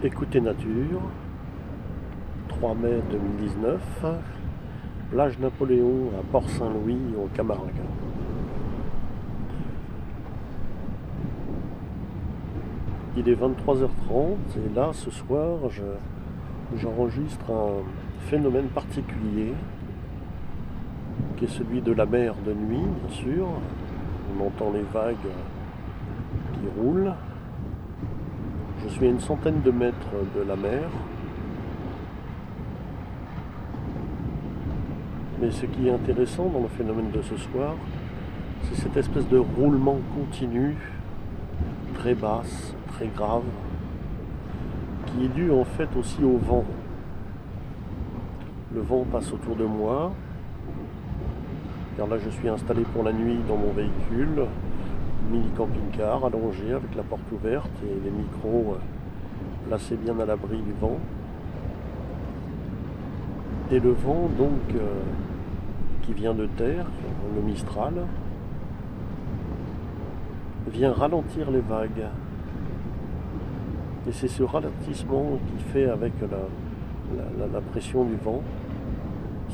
Écoutez Nature, 3 mai 2019, plage Napoléon à Port-Saint-Louis au Camargue. Il est 23h30 et là ce soir j'enregistre un phénomène particulier qui est celui de la mer de nuit bien sûr. On entend les vagues qui roulent je suis à une centaine de mètres de la mer. Mais ce qui est intéressant dans le phénomène de ce soir, c'est cette espèce de roulement continu, très basse, très grave, qui est dû en fait aussi au vent. Le vent passe autour de moi, car là je suis installé pour la nuit dans mon véhicule, mini camping-car allongé avec la porte ouverte et les micros euh, placés bien à l'abri du vent. Et le vent donc euh, qui vient de terre, le Mistral, vient ralentir les vagues. Et c'est ce ralentissement qui fait avec la, la pression du vent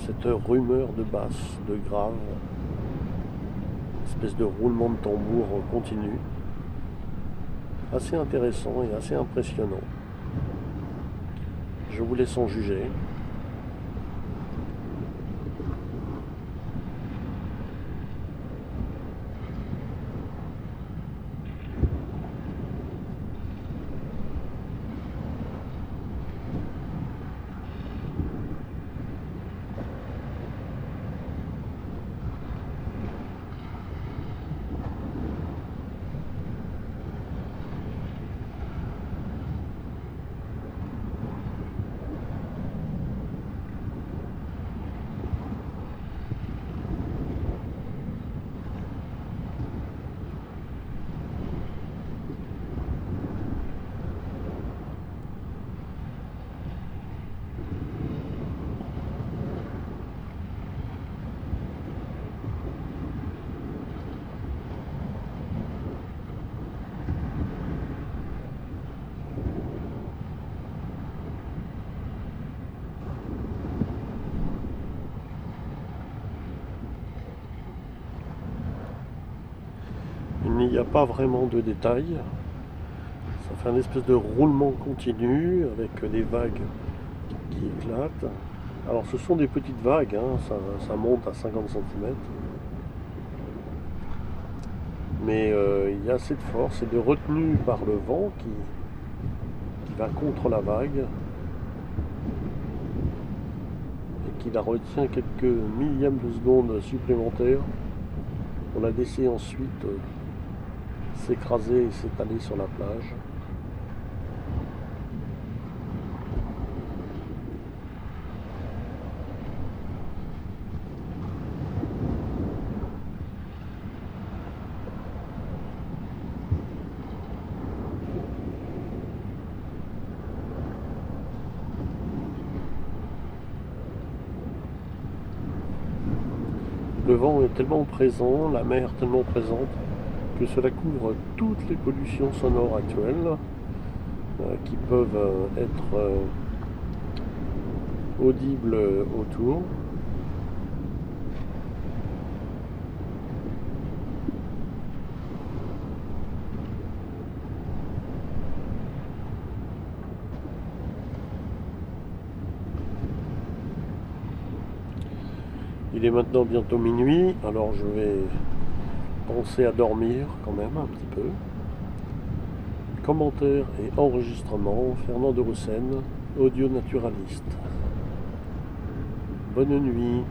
cette rumeur de basse, de grave, espèce de roulement de tambour continu. Assez intéressant et assez impressionnant. Je vous laisse en juger. Il n'y a pas vraiment de détails. Ça fait un espèce de roulement continu avec des vagues qui éclatent. Alors ce sont des petites vagues, hein, ça, monte à 50 cm. Mais euh, il y a cette force et de retenue par le vent qui, qui va contre la vague et qui la retient quelques millièmes de seconde supplémentaires. On la laissé ensuite euh, s'écraser et s'étaler sur la plage. Le vent est tellement présent, la mer tellement présente, que cela couvre toutes les pollutions sonores actuelles euh, qui peuvent euh, être euh, audibles autour. Il est maintenant bientôt minuit, alors je vais penser à dormir quand même un petit peu. Commentaire et enregistrement, Fernand de Roussen, audio naturaliste. Bonne nuit.